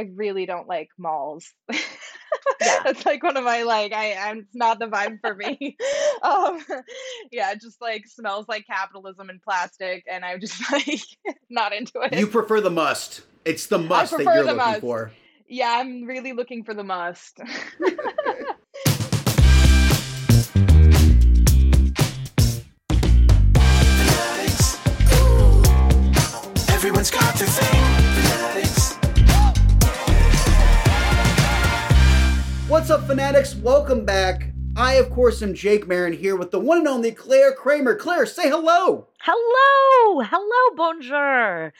I really don't like malls. yeah. That's like one of my like I I'm it's not the vibe for me. um yeah, it just like smells like capitalism and plastic and I'm just like not into it. You prefer the must. It's the must that you're looking must. for. Yeah, I'm really looking for the must. What's up, Fanaddicts? Welcome back. I, of course, am Jake Marin here with the one and only Clare Kramer. Clare, say hello. Hello. Hello, bonjour.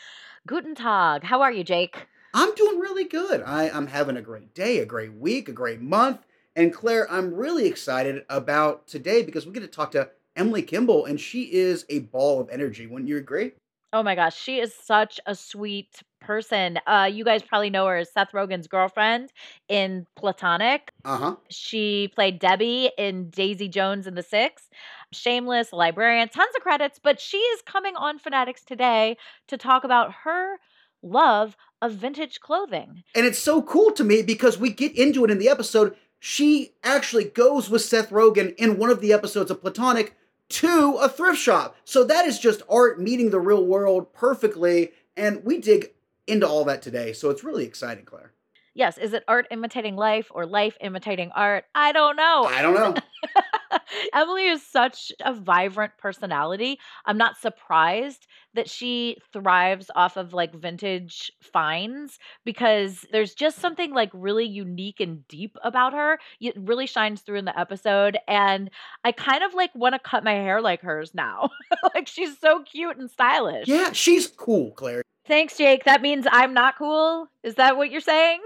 Guten Tag. How are you, Jake? I'm doing really good. I, I'm having a great day, a great week, a great month. And Clare, I'm really excited about today because we get to talk to Emily Kimball, and she is a ball of energy. Wouldn't you agree? Oh my gosh, she is such a sweet person. Uh, you guys probably know her as Seth Rogen's girlfriend in Platonic. Uh huh. She played Debbie in Daisy Jones and the Six. Shameless, librarian, tons of credits, but she is coming on Fanaddicts today to talk about her love of vintage clothing. And it's so cool to me because we get into it in the episode. She actually goes with Seth Rogen in one of the episodes of Platonic to a thrift shop. So that is just art meeting the real world perfectly. And we dig into all that today. So it's really exciting, Clare. Yes. Is it art imitating life or life imitating art? I don't know. I don't know. Emily is such a vibrant personality. I'm not surprised that she thrives off of like vintage finds because there's just something like really unique and deep about her. It really shines through in the episode. And I kind of like want to cut my hair like hers now. like she's so cute and stylish. Yeah, she's cool, Clare. Thanks, Jake. That means I'm not cool. Is that what you're saying?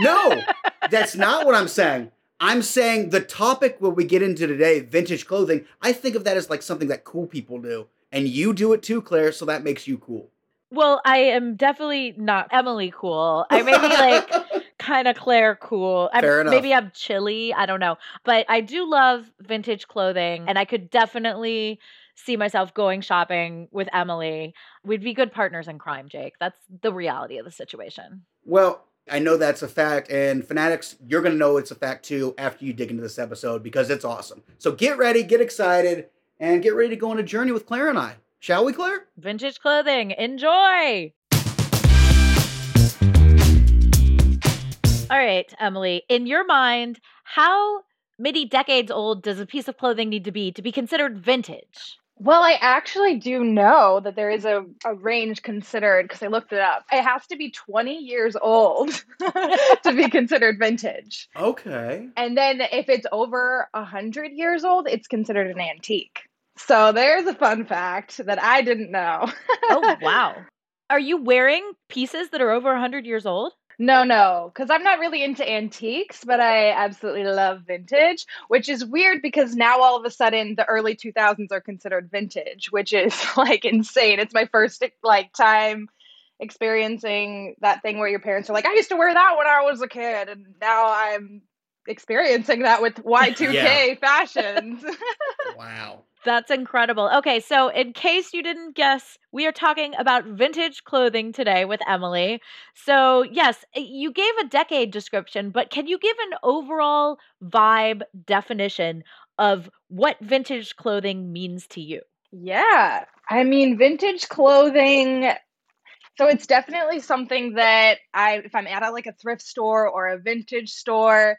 no, that's not what I'm saying. I'm saying the topic where we get into today, vintage clothing, I think of that as like something that cool people do. And you do it too, Clare, so that makes you cool. Well, I am definitely not Emily cool. I may be like kind of Clare cool. I'm, Fair enough. Maybe I'm chilly. I don't know. But I do love vintage clothing, and I could definitely see myself going shopping with Emily. We'd be good partners in crime, Jake. That's the reality of the situation. Well, I know that's a fact, and Fanaddicts, you're going to know it's a fact too after you dig into this episode because it's awesome. So get ready, get excited, and get ready to go on a journey with Clare and I. Shall we, Clare? Vintage clothing. Enjoy. All right, Emily, in your mind, how many decades old does a piece of clothing need to be to be considered vintage? Well, I actually do know that there is a, a range considered because I looked it up. It has to be 20 years old to be considered vintage. Okay. And then if it's over 100 years old, it's considered an antique. So there's a fun fact that I didn't know. oh, wow. Are you wearing pieces that are over 100 years old? No, no, because I'm not really into antiques, but I absolutely love vintage, which is weird because now all of a sudden the early 2000s are considered vintage, which is like insane. It's my first like time experiencing that thing where your parents are like, I used to wear that when I was a kid, and now I'm experiencing that with Y2K yeah. fashions. wow. That's incredible. Okay, so in case you didn't guess, we are talking about vintage clothing today with Emily. So, yes, you gave a decade description, but can you give an overall vibe definition of what vintage clothing means to you? Yeah. I mean, vintage clothing. So it's definitely something that I, if I'm at a, like a thrift store or a vintage store,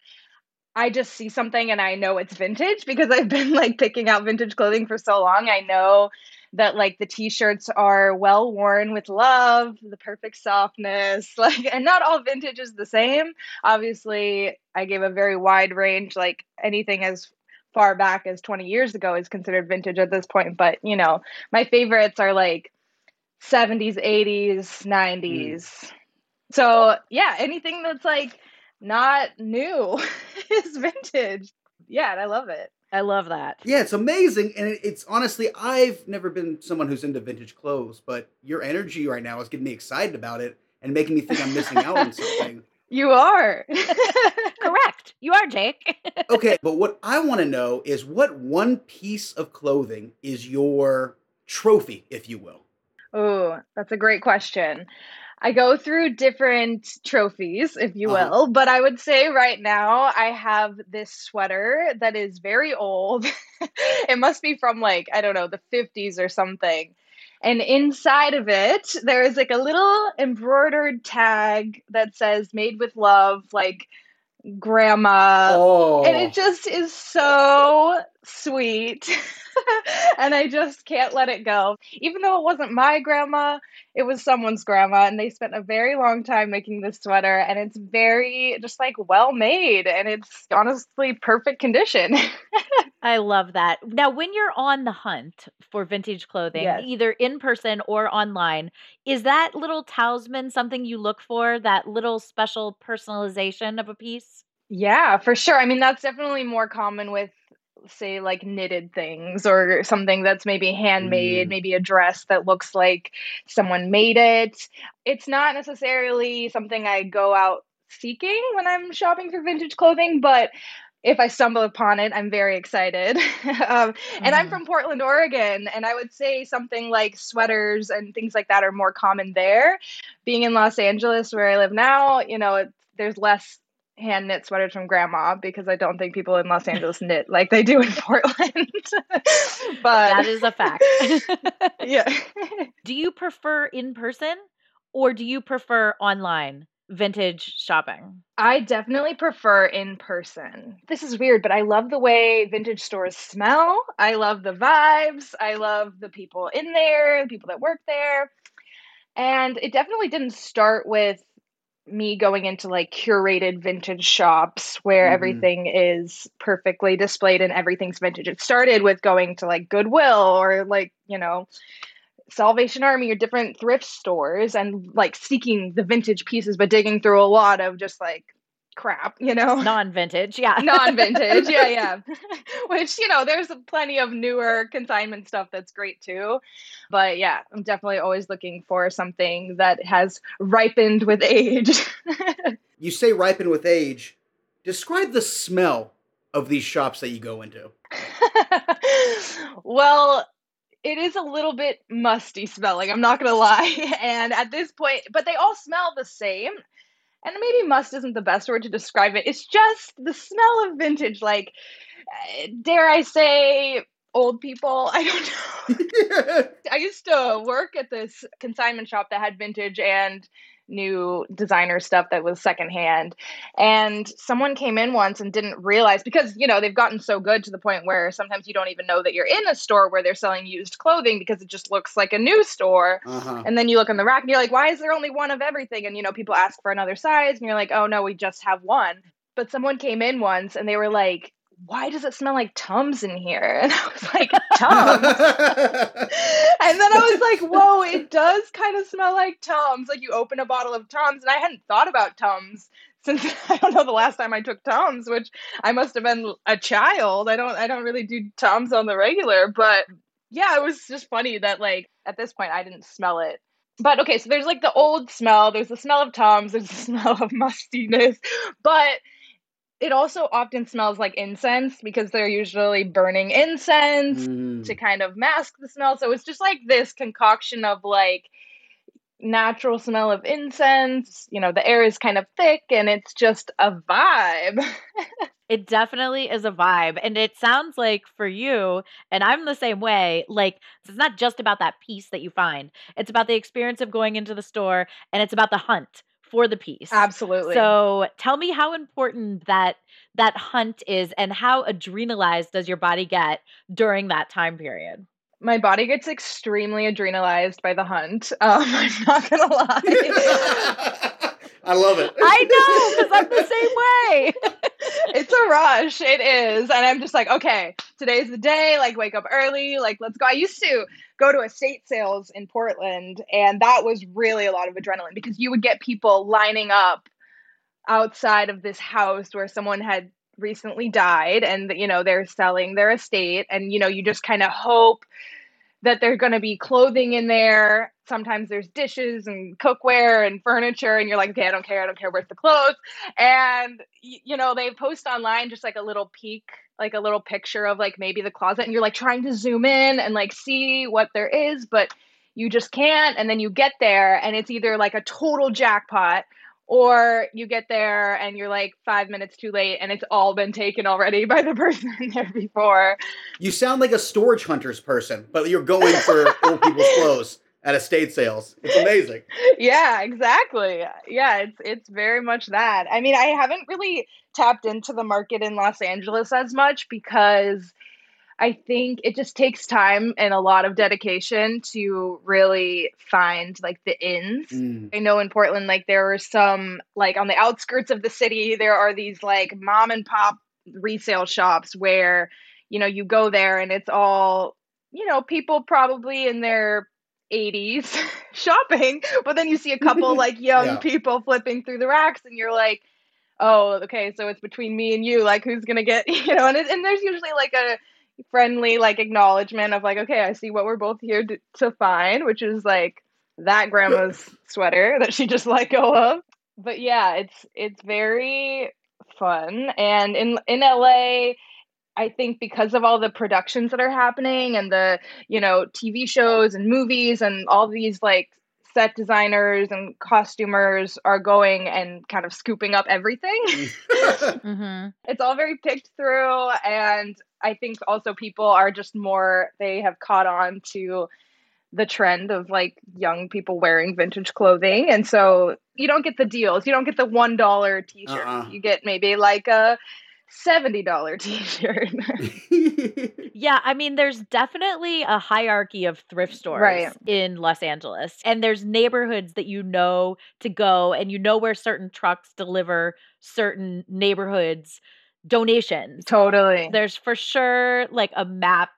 I just see something and I know it's vintage because I've been like picking out vintage clothing for so long. I know that like the t-shirts are well worn with love, the perfect softness, like and not all vintage is the same. Obviously, I gave a very wide range like anything as far back as 20 years ago is considered vintage at this point, but you know, my favorites are like 70s, 80s, 90s. Mm. So, yeah, anything that's like not new is vintage. Yeah, and I love it. I love that. Yeah, it's amazing. And it's honestly, I've never been someone who's into vintage clothes, but your energy right now is getting me excited about it and making me think I'm missing out on something. You are. Correct. You are, Jake. okay, but what I want to know is what one piece of clothing is your trophy, if you will? Oh, that's a great question. I go through different trophies, if you uh-huh. will, uh-huh. but I would say right now I have this sweater that is very old. it must be from like, I don't know, the 50s or something. And inside of it, there is like a little embroidered tag that says made with love, like grandma. Oh. And it just is so sweet. and I just can't let it go. Even though it wasn't my grandma, it was someone's grandma, and they spent a very long time making this sweater, and it's very just like well made, and it's honestly perfect condition. I love that. Now, when you're on the hunt for vintage clothing, yes. either in person or online, is that little talisman something you look for? That little special personalization of a piece? Yeah, for sure. I mean, that's definitely more common with say like knitted things or something that's maybe handmade, mm. maybe a dress that looks like someone made it. It's not necessarily something I go out seeking when I'm shopping for vintage clothing, but if I stumble upon it, I'm very excited. um, and I'm mm. from Portland, Oregon, and I would say something like sweaters and things like that are more common there. Being in Los Angeles, where I live now, you know, there's less hand knit sweaters from grandma because I don't think people in Los Angeles knit like they do in Portland. but that is a fact. yeah. do you prefer in person or do you prefer online? vintage shopping? I definitely prefer in person. This is weird, but I love the way vintage stores smell. I love the vibes. I love the people in there, the people that work there. And it definitely didn't start with me going into like curated vintage shops where mm-hmm. everything is perfectly displayed and everything's vintage. It started with going to like Goodwill or like, you know, Salvation Army or different thrift stores and like seeking the vintage pieces, but digging through a lot of just like crap, you know? Non vintage, yeah. Non vintage, yeah, yeah. Which, you know, there's plenty of newer consignment stuff that's great too. But yeah, I'm definitely always looking for something that has ripened with age. you say ripened with age. Describe the smell of these shops that you go into. well, it is a little bit musty smelling, I'm not gonna lie. And at this point, but they all smell the same and maybe must isn't the best word to describe it. It's just the smell of vintage, like uh, dare I say, old people. I don't know. I used to work at this consignment shop that had vintage and new designer stuff that was secondhand. And someone came in once and didn't realize because, you know, they've gotten so good to the point where sometimes you don't even know that you're in a store where they're selling used clothing because it just looks like a new store. Uh-huh. And then you look on the rack and you're like, why is there only one of everything? And, you know, people ask for another size and you're like, oh, no, we just have one. But someone came in once and they were like, why does it smell like Tums in here? And I was like, Tums. and then I was like, whoa, it does kind of smell like Tums. Like you open a bottle of Tums, and I hadn't thought about Tums since I don't know the last time I took Tums, which I must have been a child. I don't I don't really do Tums on the regular, but yeah, it was just funny that like at this point I didn't smell it. But okay, so there's like the old smell, there's the smell of Tums, there's the smell of mustiness, but it also often smells like incense because they're usually burning incense mm. to kind of mask the smell. So it's just like this concoction of like natural smell of incense. You know, the air is kind of thick and it's just a vibe. It definitely is a vibe. And it sounds like for you, and I'm the same way, like it's not just about that piece that you find, it's about the experience of going into the store and it's about the hunt for the piece. Absolutely. So tell me how important that that hunt is and how adrenalized does your body get during that time period? my body gets extremely adrenalized by the hunt. Um, I'm not gonna lie. I love it. I know because I'm the same way. it's a rush. It is, and I'm just like, okay, today's the day. Like, wake up early. Like, let's go. I used to go to estate sales in Portland, and that was really a lot of adrenaline because you would get people lining up outside of this house where someone had recently died and you know they're selling their estate. And you know you just kind of hope that there's going to be clothing in there. Sometimes there's dishes and cookware and furniture and you're like okay i don't care. I don't care. Where's the clothes? And you know they post online just like a little peek like a little picture of like maybe the closet and you're like trying to zoom in and like see what there is but you just can't and then you get there and it's either like a total jackpot or you get there and you're like five minutes too late and it's all been taken already by the person there before. You sound like a storage hunters person, but you're going for old people's clothes at estate sales. It's amazing. Yeah, exactly. Yeah, it's it's very much that. I mean, I haven't really tapped into the market in Los Angeles as much because I think it just takes time and a lot of dedication to really find like the ins. Mm. I know in Portland, like there are some, like on the outskirts of the city, there are these like mom and pop resale shops where, you know, you go there and it's all, you know, people probably in their 80s shopping, but then you see a couple like young yeah. people flipping through the racks and you're like, oh, okay, so it's between me and you, like who's gonna get, you know, and, it, and there's usually like a, friendly like acknowledgement of like okay i see what we're both here to, to find which is like that grandma's sweater that she just let go of but yeah it's it's very fun and in in la I think because of all the productions that are happening and the, you know, TV shows and movies and all these like set designers and costumers are going and kind of scooping up everything. mm-hmm. It's all very picked through. And I think also people are just more, they have caught on to the trend of like young people wearing vintage clothing. And so you don't get the deals. You don't get the $1 t shirt. Uh-uh. You get maybe like a $70 t-shirt. yeah, I mean there's definitely a hierarchy of thrift stores right. in Los Angeles. And there's neighborhoods that you know to go and you know where certain trucks deliver certain neighborhoods donations. Totally. There's for sure like a map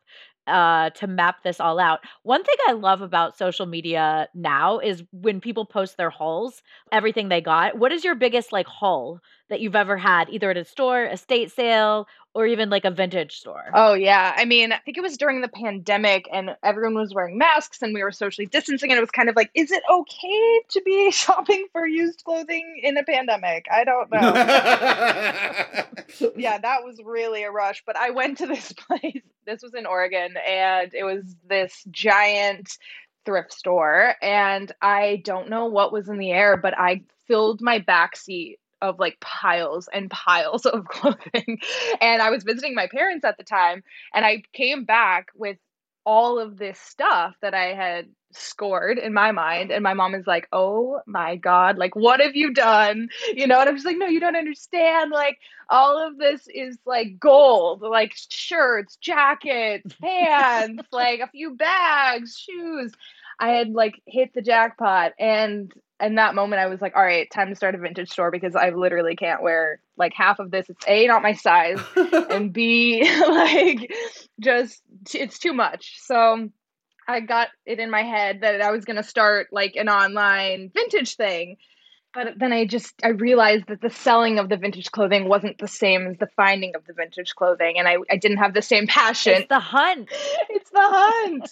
uh, to map this all out. One thing I love about social media now is when people post their hauls, everything they got. What is your biggest like haul that you've ever had, either at a store, a state sale, or even like a vintage store? Oh, yeah. I mean, I think it was during the pandemic and everyone was wearing masks and we were socially distancing. And it was kind of like, is it okay to be shopping for used clothing in a pandemic? I don't know. yeah, that was really a rush. But I went to this place. This was in Oregon and it was this giant thrift store. And I don't know what was in the air, but I filled my back seat of like piles and piles of clothing. and I was visiting my parents at the time, and I came back with all of this stuff that I had scored in my mind. And my mom is like, Oh my God, like, what have you done? You know, and I'm just like, No, you don't understand. Like, all of this is like gold, like shirts, jackets, pants, like a few bags, shoes. I had like hit the jackpot. And in that moment I was like, all right, time to start a vintage store because I literally can't wear like half of this. It's A, not my size, and B, like just it's too much. So I got it in my head that I was gonna start like an online vintage thing. But then I just I realized that the selling of the vintage clothing wasn't the same as the finding of the vintage clothing, and I, I didn't have the same passion. It's the hunt. it's the hunt.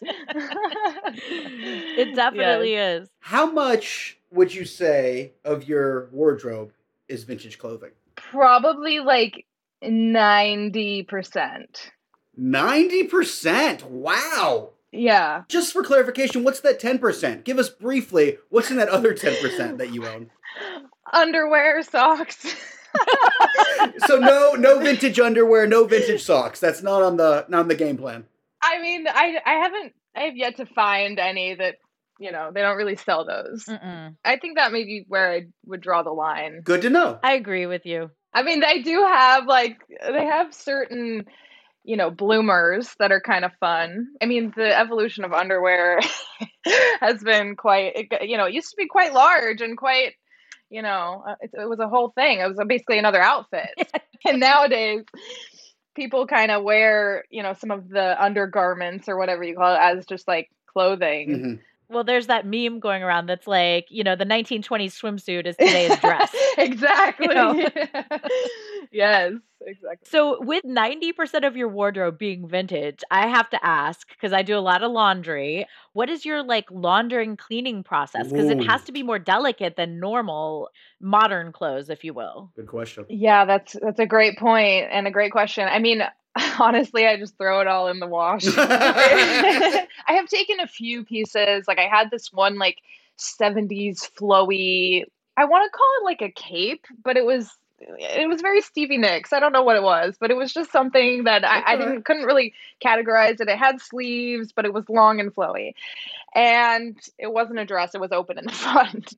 it definitely yes. is. How much would you say of your wardrobe is vintage clothing? Probably like ninety percent. Ninety percent. Wow. Yeah. Just for clarification, what's that 10%? Give us briefly what's in that other 10% that you own. Underwear, socks. so no no vintage underwear, no vintage socks. That's not on the not on the game plan. I mean, I I haven't I have yet to find any that you know they don't really sell those. Mm-mm. I think that may be where I would draw the line. Good to know. I agree with you. I mean, they do have like they have certain you know bloomers that are kind of fun. I mean, the evolution of underwear has been quite you know it used to be quite large and quite you know uh, it, it was a whole thing. It was basically another outfit, and nowadays people kind of wear you know some of the undergarments or whatever you call it as just like clothing. Mhm. Well, there's that meme going around that's like, you know, the 1920s swimsuit is today's dress. exactly. You know? yes, exactly. So, with 90% of your wardrobe being vintage, I have to ask because I do a lot of laundry. What is your like laundering cleaning process? Because it has to be more delicate than normal modern clothes, if you will. Good question. Yeah, that's that's a great point and a great question. I mean, honestly, I just throw it all in the wash. I have taken a few pieces. Like I had this one like 70s flowy. I want to call it like a cape, but it was it was very Stevie Nicks. I don't know what it was, but it was just something that I, I didn't couldn't really categorize it. It had sleeves, but it was long and flowy. And it wasn't a dress, it was open in the front.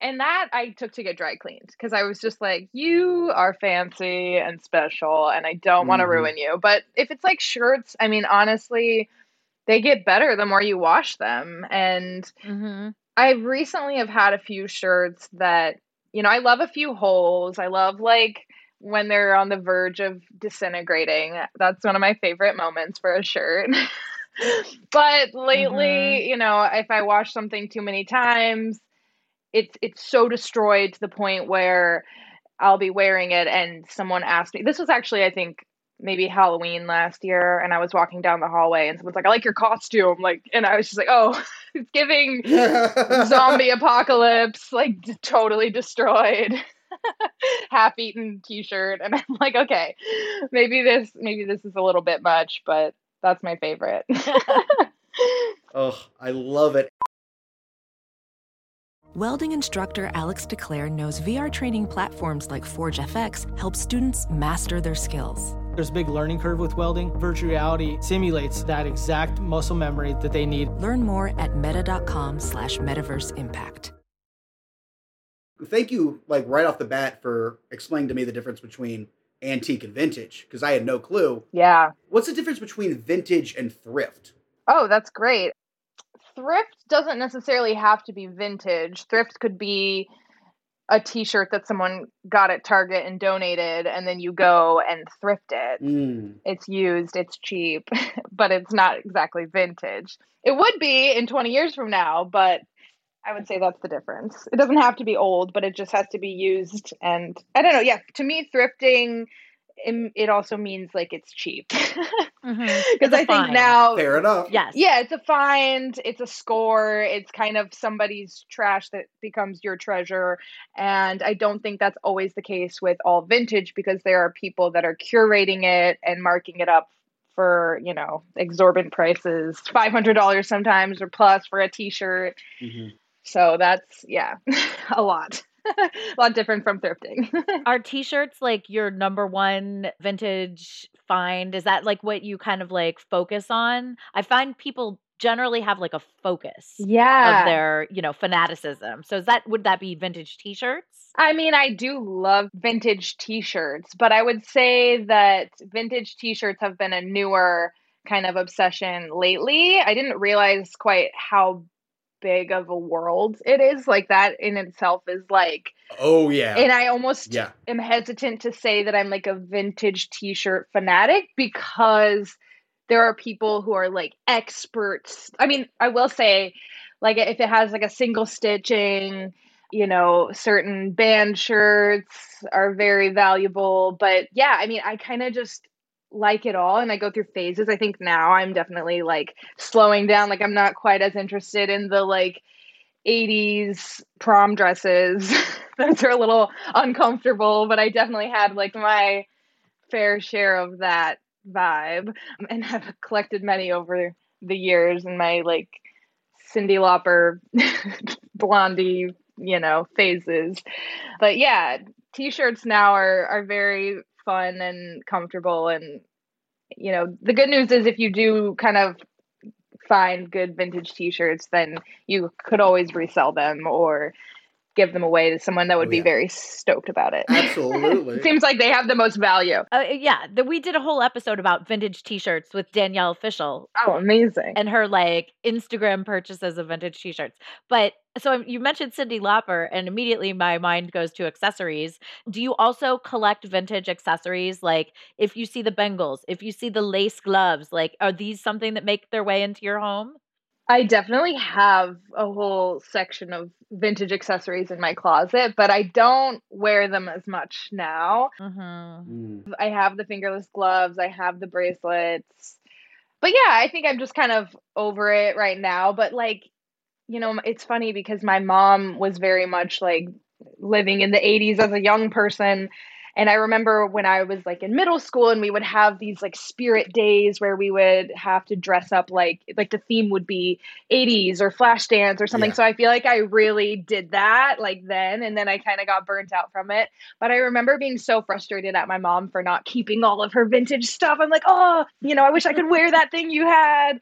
And that I took to get dry cleaned because I was just like, you are fancy and special, and I don't want to ruin you. But if it's like shirts, I mean, honestly, they get better the more you wash them. And Mm-hmm. I recently have had a few shirts that, you know, I love a few holes. I love like when they're on the verge of disintegrating. That's one of my favorite moments for a shirt. but lately, mm-hmm. you know, if I wash something too many times, it's it's so destroyed to the point where I'll be wearing it and someone asked me. This was actually I think maybe Halloween last year and I was walking down the hallway and someone's like, "I like your costume." Like and I was just like, "Oh, it's giving zombie apocalypse, like d- totally destroyed." half-eaten t-shirt and I'm like, "Okay, maybe this maybe this is a little bit much, but that's my favorite." oh, I love it. Welding instructor Alex DeClaire knows VR training platforms like Forge FX help students master their skills. There's a big learning curve with welding. Virtual reality simulates that exact muscle memory that they need. Learn more at meta.com slash metaverse impact. Thank you, like right off the bat, for explaining to me the difference between antique and vintage because I had no clue. yeah. What's the difference between vintage and thrift? Oh, that's great. Thrift doesn't necessarily have to be vintage. Thrift could be a t-shirt that someone got at Target and donated and then you go and thrift it. Mm. It's used, it's cheap, but it's not exactly vintage. It would be in 20 years from now, but I would say that's the difference. It doesn't have to be old, but it just has to be used and I don't know, yeah, to me thrifting it, it also means like it's cheap. Mhm. Because It's a I think find. now Fair enough. Yes. yeah, it's a find, it's a score, it's kind of somebody's trash that becomes your treasure. And I don't think that's always the case with all vintage because there are people that are curating it and marking it up for, you know, exorbitant prices, $500 sometimes or plus for a t shirt. Mhm. So that's, yeah, a lot. A lot different from thrifting. Are t-shirts like your number one vintage find? Is that like what you kind of like focus on? I find people generally have like a focus yeah. of their, you know, fanaticism. So is that would that be vintage t-shirts? I mean, I do love vintage t shirts, but I would say that vintage t shirts have been a newer kind of obsession lately. I didn't realize quite how big of a world it is. Like, that in itself is like, Oh yeah. and I almost yeah. am hesitant to say that I'm like a vintage t shirt fanatic because there are people who are like experts. I mean, I will say, like, if it has like a single stitching, you know, certain band shirts are very valuable. But yeah, I mean, I kind of just like it all and I go through phases. I think now I'm definitely like slowing down. Like, I'm not quite as interested in the like 80s prom dresses. Those are a little uncomfortable, but I definitely had like my fair share of that vibe and have collected many over the years and my like Cyndi Lauper, Blondie, you know, phases. But yeah, t-shirts now are are very fun and comfortable. And you know, the good news is if you do kind of find good vintage t-shirts, then you could always resell them or give them away to someone that would oh, yeah. be very stoked about it. Absolutely. Seems like they have the most value. Uh, yeah, the, we did a whole episode about vintage t-shirts with Danielle Fishel. Oh, amazing. And her like Instagram purchases of vintage t-shirts. But so you mentioned Cyndi Lauper and immediately my mind goes to accessories. Do you also collect vintage accessories like if you see the bangles, if you see the lace gloves, like are these something that make their way into your home? I definitely have a whole section of vintage accessories in my closet, but I don't wear them as much now. Mm-hmm. Mm. I have the fingerless gloves, I have the bracelets. But yeah, I think I'm just kind of over it right now. But like, you know, it's funny because my mom was very much like living in the 80s as a young person and I remember when I was like in middle school and we would have these like spirit days where we would have to dress up like like the theme would be 80s or Flashdance or something. Yeah. So I feel like I really did that like then and then I kind of got burnt out from it. But I remember being so frustrated at my mom for not keeping all of her vintage stuff. I'm like, "Oh, you know, I wish I could wear that thing you had."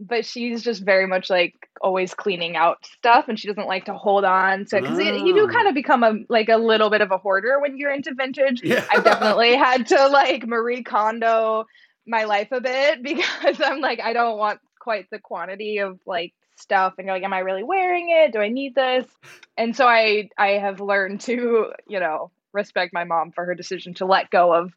But she's just very much like always cleaning out stuff and she doesn't like to hold on to because oh. you do ah. kind of become a like a little bit of a hoarder when you're into vintage yeah. i've definitely had to like marie kondo my life a bit because i'm like i don't want quite the quantity of like stuff and you're like am i really wearing it do i need this and so i i have learned to you know respect my mom for her decision to let go of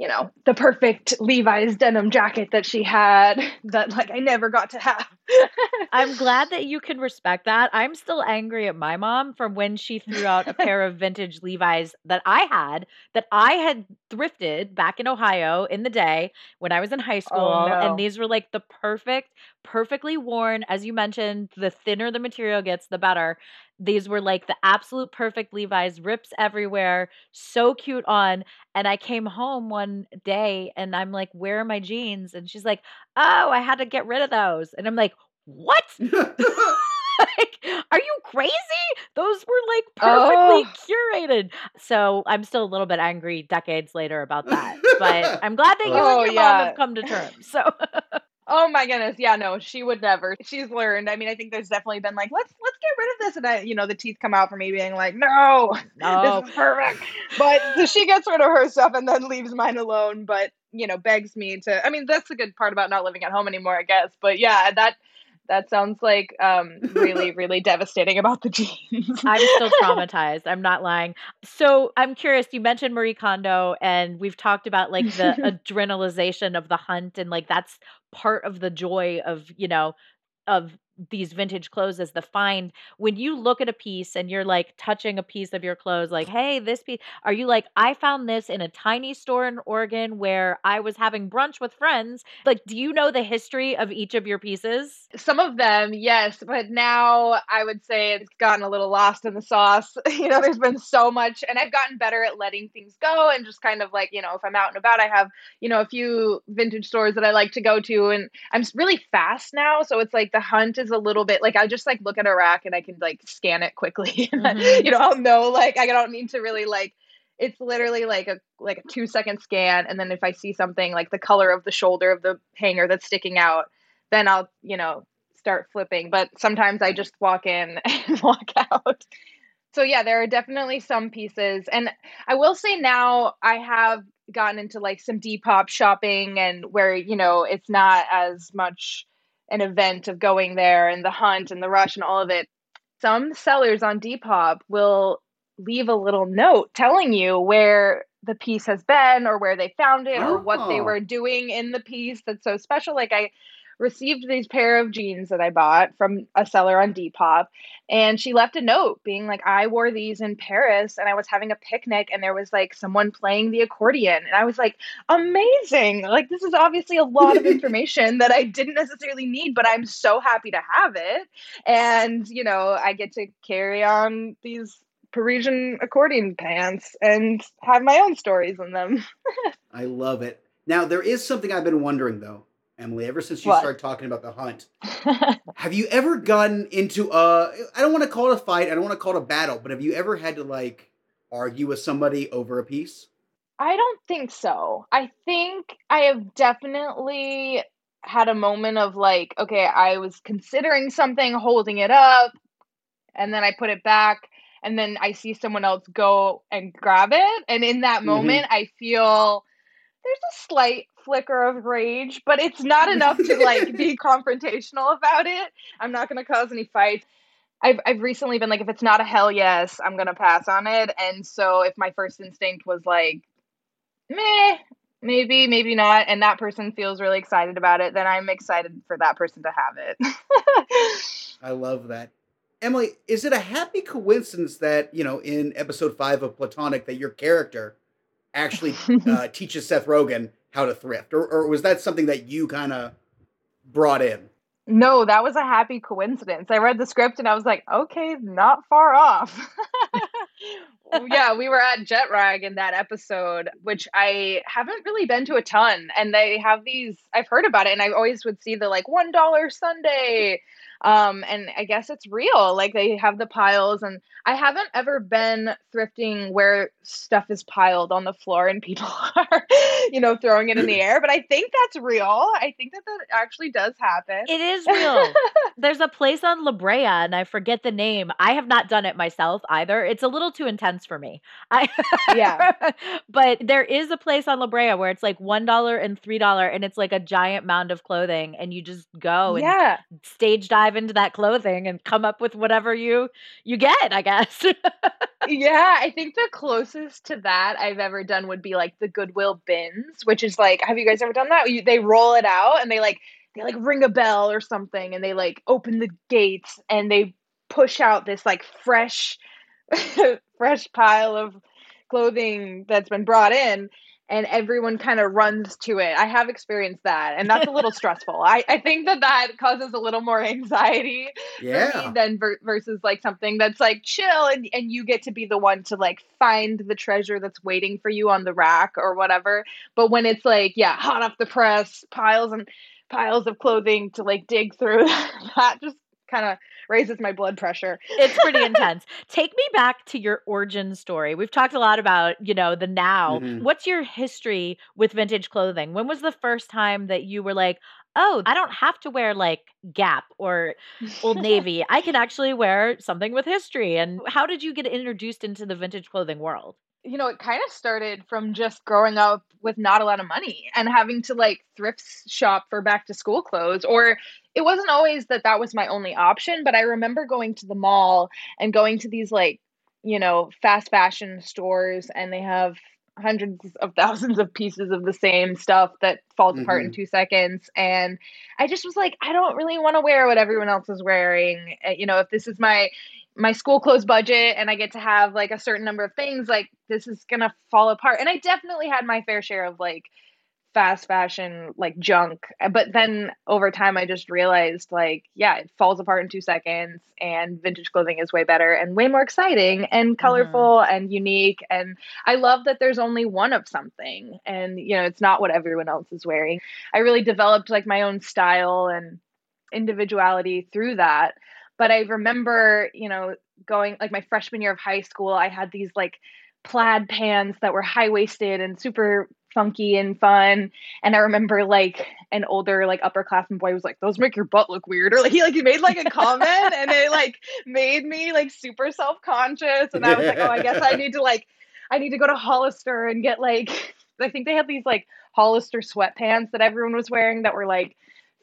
you know, the perfect Levi's denim jacket that she had that like I never got to have. I'm glad that you can respect that. I'm still angry at my mom from when she threw out a pair of vintage Levi's that I had that I had thrifted back in Ohio in the day when I was in high oh, school oh, no. and these were like the perfect perfectly worn as you mentioned the thinner the material gets the better these were like the absolute perfect Levi's, rips everywhere, so cute on. And I came home one day and I'm like, Where are my jeans? And she's like, Oh, I had to get rid of those. And I'm like, What? like, are you crazy? Those were like perfectly oh. curated. So I'm still a little bit angry decades later about that. But I'm glad that you oh, and your yeah. mom have come to terms. So Oh my goodness. Yeah, no, she would never. She's learned. I mean, I think there's definitely been like, let's let's get rid of this. And I, you know, the teeth come out for me being like, no, no. this is perfect. But so she gets rid of her stuff and then leaves mine alone. But, you know, begs me to I mean, that's the good part about not living at home anymore, I guess. But yeah, that that sounds like um, really, really devastating about the jeans. I'm still traumatized. I'm not lying. So I'm curious. You mentioned Marie Kondo, and we've talked about like the adrenalization of the hunt, and like that's part of the joy of you know of these vintage clothes as the find when you look at a piece and you're like touching a piece of your clothes like hey this piece are you like i found this in a tiny store in oregon where i was having brunch with friends. Like do you know the history of each of your pieces? Some of them yes but now i would say it's gotten a little lost in the sauce. You know there's been so much and i've gotten better at letting things go and just kind of like you know if i'm out and about i have you know a few vintage stores that i like to go to and i'm really fast now so it's like the hunt is a little bit like I just like look at a rack and I can like scan it quickly. Mm-hmm. you know, I'll know like I don't need to really like it's literally like a like a two second scan and then if I see something like the color of the shoulder of the hanger that's sticking out, then I'll, you know, start flipping. But sometimes I just walk in and walk out. So yeah, there are definitely some pieces. And I will say now I have gotten into like some Depop shopping and where, you know, it's not as much an event of going there and the hunt and the rush and all of it, some sellers on Depop will leave a little note telling you where the piece has been or where they found it oh. or what they oh. were doing in the piece that's so special. Like I received these pair of jeans that I bought from a seller on Depop. And she left a note being like, I wore these in Paris and I was having a picnic and there was like someone playing the accordion. And I was like, amazing. Like, this is obviously a lot of information that I didn't necessarily need, but I'm so happy to have it. And, you know, I get to carry on these Parisian accordion pants and have my own stories in them. I love it. Now, there is something I've been wondering though Emily, ever since you What? started talking about the hunt. Have you ever gotten into a I don't want to call it a fight, I don't want to call it a battle, but have you ever had to like argue with somebody over a piece? I don't think so. I think I have definitely had a moment of like, okay, I was considering something, holding it up, and then I put it back, and then I see someone else go and grab it. And in that Mhm. moment, I feel there's a slight flicker of rage, but it's not enough to like be confrontational about it. I'm not going to cause any fights. I've I've recently been like if it's not a hell yes, I'm going to pass on it. And so if my first instinct was like meh, maybe, maybe not, and that person feels really excited about it, then I'm excited for that person to have it. I love that. Emily, is it a happy coincidence that, you know, in episode five of Platonic, that your character actually uh, teaches Seth Rogen how to thrift? Or, or was that something that you kind of brought in? no, that was a happy coincidence. I read the script and I was like, okay, not far off. yeah, we were at Jet Rag in that episode, which I haven't really been to a ton. And they have these, I've heard about it, and I always would see the like $1 Sunday. Um, and I guess it's real. Like they have the piles, and I haven't ever been thrifting where stuff is piled on the floor and people are, you know, throwing it in the air. But I think that's real. I think that that actually does happen. It is real. There's a place on La Brea, and I forget the name. I have not done it myself either. It's a little too intense for me. I Yeah. but there is a place on La Brea where it's like one dollar and three dollar, and it's like a giant mound of clothing, and you just go and yeah. stage dive into that clothing and come up with whatever you you get. I guess. Yeah, I think the closest to that I've ever done would be like the Goodwill bins, which is like, have you guys ever done that? You, they roll it out and they like they like ring a bell or something, and they like open the gates and they push out this like fresh, fresh pile of clothing that's been brought in. And everyone kind of runs to it. I have experienced that, and that's a little stressful. I, I think that that causes a little more anxiety for me Yeah. than ver- versus like something that's like chill and, and you get to be the one to like find the treasure that's waiting for you on the rack or whatever but when it's like yeah hot off the press piles and piles of clothing to like dig through that just kind of raises my blood pressure it's pretty intense. Take me back to your origin story. We've talked a lot about, you know, the now. Mhm. What's your history with vintage clothing? When was the first time that you were like, "Oh, I don't have to wear like Gap or Old Navy. I can actually wear something with history." And how did you get introduced into the vintage clothing world? You know, it kind of started from just growing up with not a lot of money and having to like thrift shop for back to school clothes. Or it wasn't always that that was my only option, but I remember going to the mall and going to these like, you know, fast fashion stores and they have hundreds of thousands of pieces of the same stuff that falls apart in two seconds. And I just was like, I don't really want to wear what everyone else is wearing. Uh, You know, if this is my my school clothes budget and I get to have like a certain number of things, like this is gonna fall apart. And I definitely had my fair share of like fast fashion like junk. But then over time I just realized like, yeah, it falls apart in two seconds and vintage clothing is way better and way more exciting and mm-hmm. colorful and unique. And I love that there's only one of something and you know, it's not what everyone else is wearing. I really developed like my own style and individuality through that. But I remember, you know, going like my freshman year of high school, I had these like plaid pants that were high waisted and super funky and fun. And I remember like an older like upperclassman boy was like, "Those make your butt look weird," or like he like he made like a comment, and it like made me like super self conscious. And I was like, "Oh, I guess I need to like I need to go to Hollister and get like I think they had these like Hollister sweatpants that everyone was wearing that were like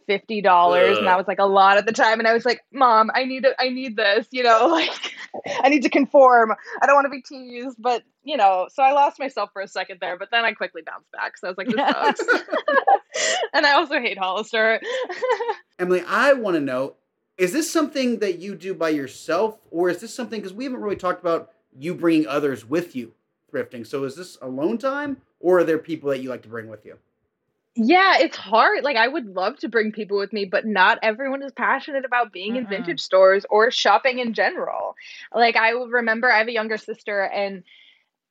fifty dollars, and that was like a lot at the time. And I was like, "Mom, I need it. I need this. You know, like I need to conform. I don't want to be teased." But you know, so I lost myself for a second there, but then I quickly bounced back. So I was like, "This sucks." and I also hate Hollister. Emily, I want to know is this something that you do by yourself, or is this something because we haven't really talked about you bringing others with you thrifting? So is this alone time, or are there people that you like to bring with you? Yeah, it's hard. Like I would love to bring people with me, but not everyone is passionate about being in Mm-mm. vintage stores or shopping in general. Like I will remember I have a younger sister and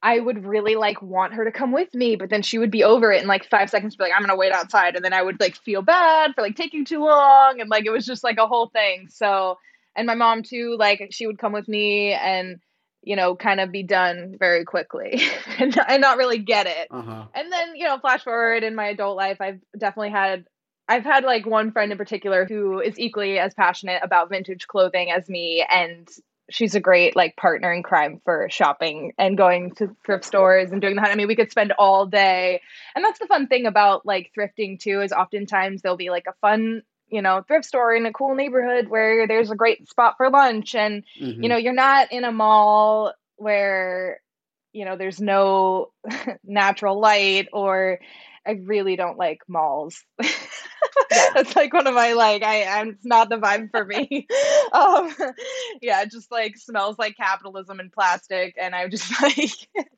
I would really like want her to come with me, but then she would be over it in like five seconds, be like, I'm gonna wait outside. And then I would like feel bad for like taking too long. And like it was just like a whole thing. So, and my mom too, like she would come with me and, you know, kind of be done very quickly and, and not really get it. Uh-huh. And then, you know, flash forward in my adult life, I've definitely had I've had like one friend in particular who is equally as passionate about vintage clothing as me and she's a great like partner in crime for shopping and going to thrift stores and doing that. I mean, we could spend all day. And that's the fun thing about like thrifting too is oftentimes there'll be like a fun, you know, thrift store in a cool neighborhood where there's a great spot for lunch and Mhm. you know, you're not in a mall where you know, there's no natural light or I really don't like malls. That's like one of my like I I'm it's not the vibe for me. um yeah, it just like smells like capitalism and plastic and I'm just like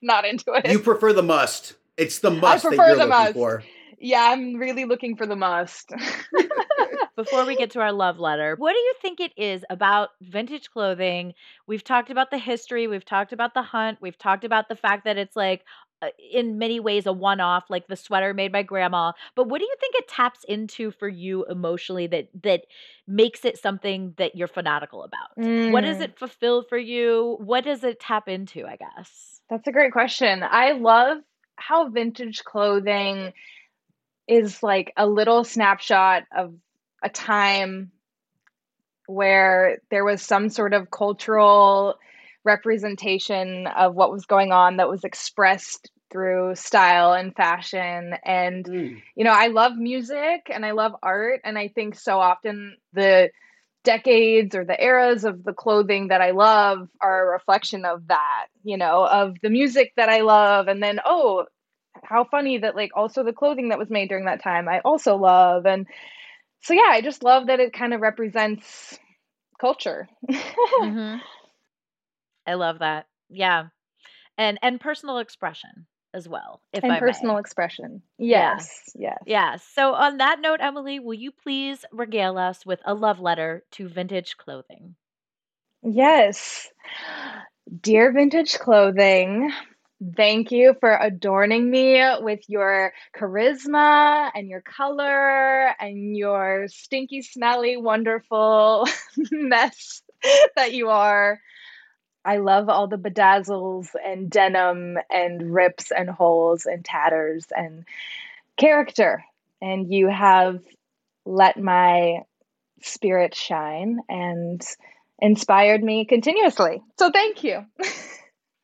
not into it. you prefer the must. It's the must that prefer you're the looking must. for. Yeah, I'm really looking for the must. Before we get to our love letter, what do you think it is about vintage clothing? We've talked about the history, we've talked about the hunt, we've talked about the fact that it's like uh, in many ways a one off like the sweater made by grandma. But what do you think it taps into for you emotionally that that makes it something that you're fanatical about? What does Mm. it fulfill for you? What does it tap into, I guess? That's a great question. I love how vintage clothing is like a little snapshot of a time where there was some sort of cultural representation of what was going on that was expressed through style and fashion and Mm. you know, I love music and I love art. And I think so often the decades or the eras of the clothing that I love are a reflection of that, you know, of the music that I love. And then, oh, how funny that like also the clothing that was made during that time I also love. And so, yeah, I just love that it kind of represents culture. Mhm. I love that. Yeah. And and personal expression as well, if and I may. personal expression. Yeah. Yes. Yes. Yeah. So on that note, Emily, will you please regale us with a love letter to vintage clothing? Yes. Dear vintage clothing, thank you for adorning me with your charisma and your color and your stinky, smelly, wonderful mess that you are. I love all the bedazzles and denim and rips and holes and tatters and character. And you have let my spirit shine and inspired me continuously. So thank you.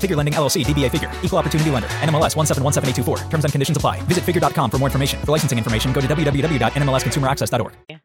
Figure Lending LLC, DBA Figure, Equal Opportunity Lender, NMLS 1717824. Terms and conditions apply. Visit figure.com for more information. For licensing information, go to www.nmlsconsumeraccess.org.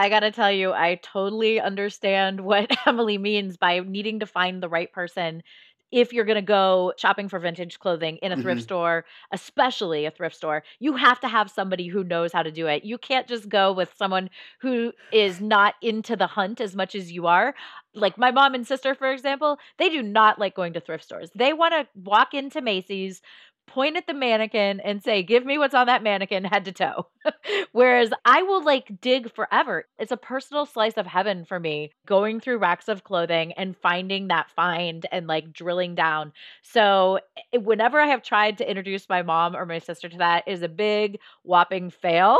I got to tell you, I totally understand what Emily means by needing to find the right person if you're going to go shopping for vintage clothing in a thrift Mhm. store, especially a thrift store. You have to have somebody who knows how to do it. You can't just go with someone who is not into the hunt as much as you are. Like my mom and sister, for example, they do not like going to thrift stores. They want to walk into Macy's, point at the mannequin and say, Give me what's on that mannequin head to toe. Whereas I will like dig forever. It's a personal slice of heaven for me going through racks of clothing and finding that find and like drilling down. So eh, whenever I have tried to introduce my mom or my sister to that, is a big whopping fail.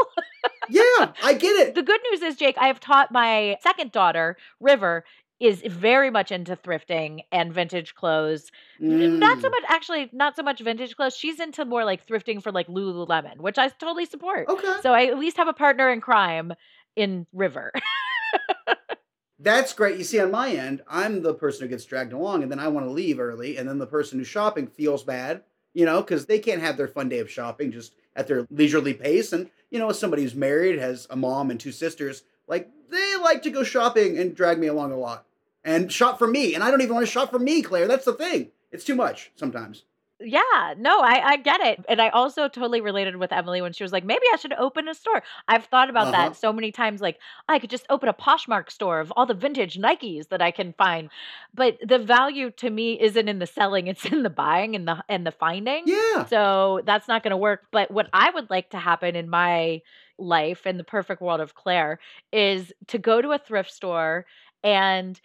Yeah, I get it. the good news is, Jake, I have taught my second daughter, River, is very much into thrifting and vintage clothes. N- Not so Mm. much, actually, not so much vintage clothes. She's into more like thrifting for like Lululemon, which I totally support. Okay. So I at least have a partner in crime in River. That's great. You see, on my end, I'm the person who gets dragged along, and then I want to leave early, and then the person who's shopping feels bad, you know, because they can't have their fun day of shopping just at their leisurely pace. And, you know, as somebody who's married, has a mom and two sisters, like, they like to go shopping and drag me along a lot and shop for me. And I don't even want to shop for me, Clare. That's the thing. It's too much sometimes. Yeah, no, I, I get it. And I also totally related with Emily when she was like, maybe I should open a store. I've thought about Uh-huh. that so many times. Like, I could just open a Poshmark store of all the vintage Nikes that I can find. But the value to me isn't in the selling, it's in the buying and the and the finding. Yeah. So that's not going to work. But what I would like to happen in my life, in the perfect world of Clare, is to go to a thrift store and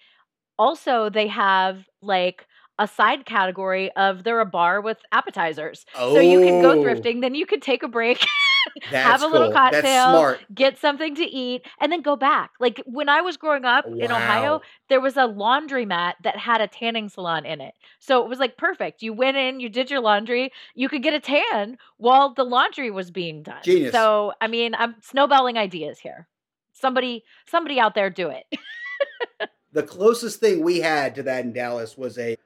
also they have like a side category of they're a bar with appetizers. So you can go Oh. thrifting, then you could take a break, have a little cool. Cocktail, get something to eat, and then go back. Like when I was growing up in Ohio, there was a laundromat that had a tanning salon in it. So it was like perfect. You went in, you did your laundry, you could get a tan while the laundry was being done. Genius. So I mean, I'm snowballing ideas here. Somebody somebody out there do it. The closest thing we had to that in Dallas was a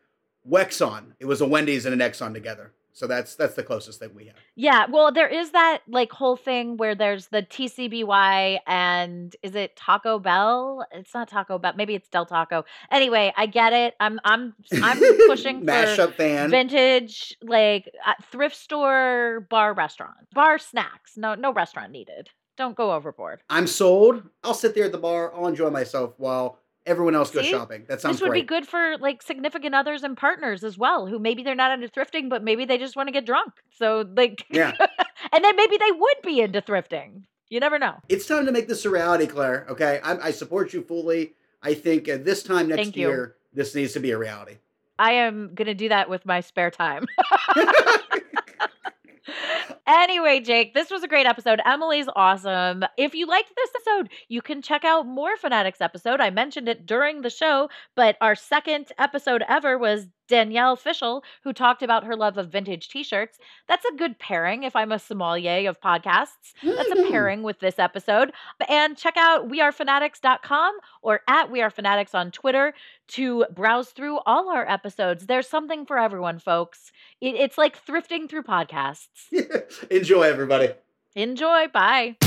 Wexon. It was a Wendy's and an Exxon together. So that's that's the closest thing we have. Yeah, well, there is that like whole thing where there's the TCBY and is it Taco Bell? It's not Taco Bell. Maybe it's Del Taco. Anyway, I get it. I'm I'm I'm pushing for mashup fan. vintage like uh, thrift store bar restaurant bar snacks. No no restaurant needed. Don't go overboard. I'm sold. I'll sit there at the bar. I'll enjoy myself while everyone else goes shopping. That sounds great. This would great. be good for like significant others and partners as well, who maybe they're not into thrifting, but maybe they just want to get drunk. So like, Yeah. and then maybe they would be into thrifting. You never know. It's time to make this a reality, Clare. Okay, I, I support you fully. I think uh, this time next Thank you. year, this needs to be a reality. I am gonna do that with my spare time. anyway, Jake, this was a great episode. Emily's awesome. If you liked this episode, you can check out more Fanaddicts episode. I mentioned it during the show, but our second episode ever was Danielle Fishel, who talked about her love of vintage t-shirts. That's a good pairing if I'm a sommelier of podcasts. That's a Mhm. pairing with this episode. And check out wearefanaddicts.com or at wearefanaddicts on Twitter to browse through all our episodes. There's something for everyone, folks. It, it's like thrifting through podcasts. Enjoy, everybody. Enjoy. Bye.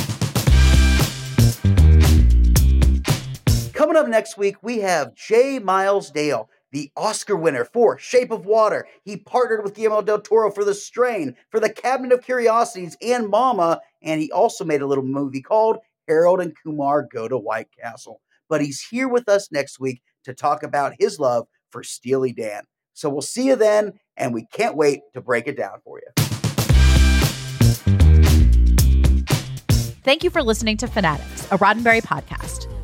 Coming up next week, we have J. Miles Dale, the Oscar winner for Shape of Water. He partnered with Guillermo del Toro for The Strain, for The Cabinet of Curiosities, and Mama, and he also made a little movie called Harold and Kumar Go to White Castle. But he's here with us next week to talk about his love for Steely Dan. So we'll see you then, and we can't wait to break it down for you. Thank you for listening to Fanaddicts, a Roddenberry podcast.